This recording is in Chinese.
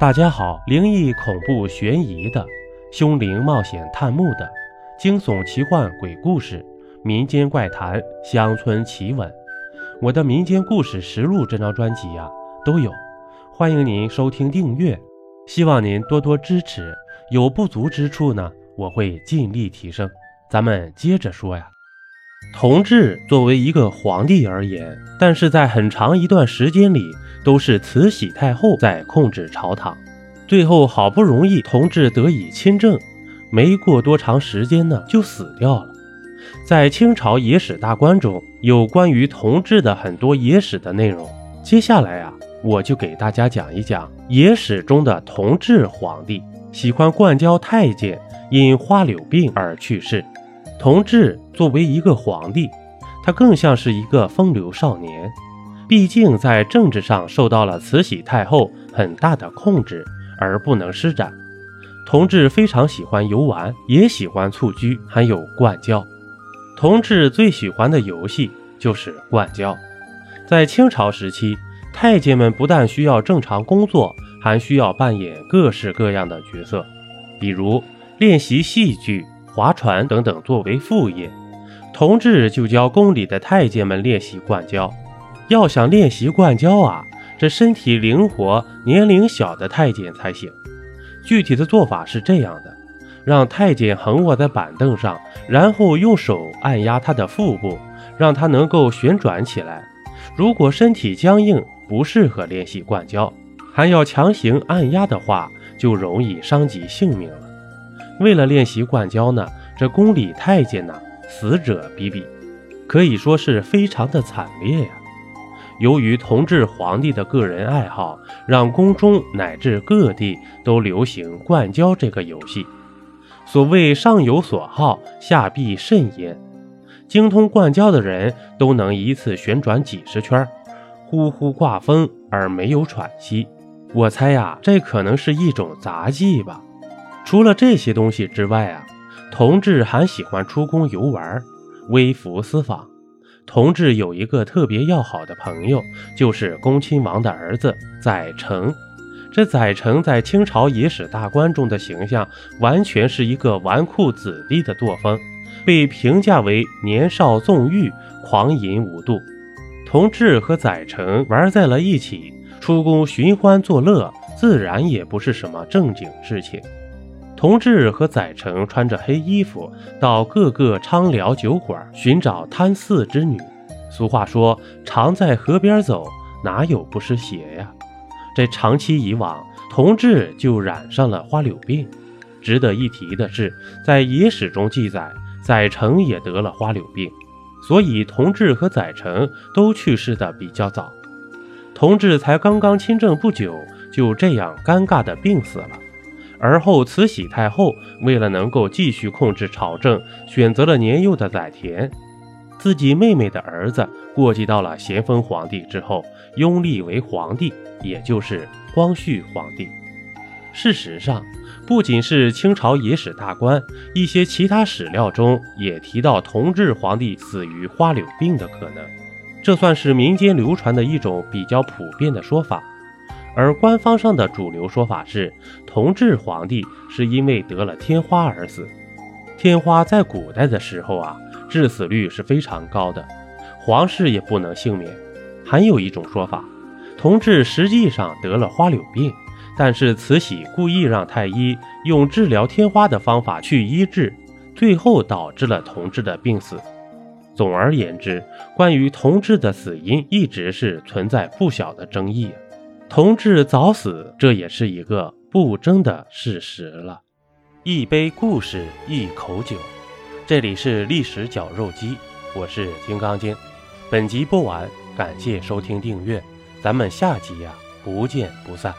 大家好，灵异、恐怖、悬疑的，凶灵冒险探墓的，惊悚、奇幻、鬼故事，民间怪谈、乡村奇闻，我的民间故事实录这张专辑呀都有，欢迎您收听订阅，希望您多多支持，有不足之处呢，我会尽力提升。咱们接着说呀。同治作为一个皇帝而言，但是在很长一段时间里，都是慈禧太后在控制朝堂。最后好不容易同治得以亲政，没过多长时间呢，就死掉了。在清朝野史大观中有关于同治的很多野史的内容。接下来啊，我就给大家讲一讲野史中的同治皇帝喜欢灌浇太监，因花柳病而去世。同治作为一个皇帝，他更像是一个风流少年。毕竟在政治上受到了慈禧太后很大的控制，而不能施展。同治非常喜欢游玩，也喜欢蹴鞠，还有灌胶。同治最喜欢的游戏就是灌胶。在清朝时期，太监们不但需要正常工作，还需要扮演各式各样的角色，比如练习戏剧。划船等等作为副业，同治就教宫里的太监们练习灌胶。要想练习灌胶啊，这身体灵活、年龄小的太监才行。具体的做法是这样的：让太监横卧在板凳上，然后用手按压他的腹部，让他能够旋转起来。如果身体僵硬，不适合练习灌胶，还要强行按压的话，就容易伤及性命了。为了练习灌胶呢，这宫里太监呢死者比比，可以说是非常的惨烈呀。由于同治皇帝的个人爱好，让宫中乃至各地都流行灌胶这个游戏。所谓上有所好，下必甚焉。精通灌胶的人都能一次旋转几十圈，呼呼挂风而没有喘息。我猜呀，这可能是一种杂技吧。除了这些东西之外啊，同治还喜欢出宫游玩，微服私访。同治有一个特别要好的朋友，就是恭亲王的儿子载诚。这载诚在清朝野史大观中的形象，完全是一个纨绔子弟的作风，被评价为年少纵欲、狂淫无度。同治和载诚玩在了一起，出宫寻欢作乐，自然也不是什么正经事情。同治和载诚穿着黑衣服，到各个昌寮酒馆寻找贪寺之女。俗话说：“常在河边走，哪有不湿鞋呀？”这长期以往，同治就染上了花柳病。值得一提的是，在野史中记载，载诚也得了花柳病，所以同治和载诚都去世的比较早。同治才刚刚亲政不久，就这样尴尬的病死了。而后，慈禧太后为了能够继续控制朝政，选择了年幼的载湉，自己妹妹的儿子过继到了咸丰皇帝之后，拥立为皇帝，也就是光绪皇帝。事实上，不仅是清朝野史大观，一些其他史料中也提到同治皇帝死于花柳病的可能，这算是民间流传的一种比较普遍的说法。而官方上的主流说法是，同治皇帝是因为得了天花而死。天花在古代的时候啊，致死率是非常高的，皇室也不能幸免。还有一种说法，同治实际上得了花柳病，但是慈禧故意让太医用治疗天花的方法去医治，最后导致了同治的病死。总而言之，关于同治的死因一直是存在不小的争议。同志早死，这也是一个不争的事实了。一杯故事，一口酒，这里是历史绞肉机，我是金刚经。本集播完，感谢收听订阅，咱们下集呀，不见不散。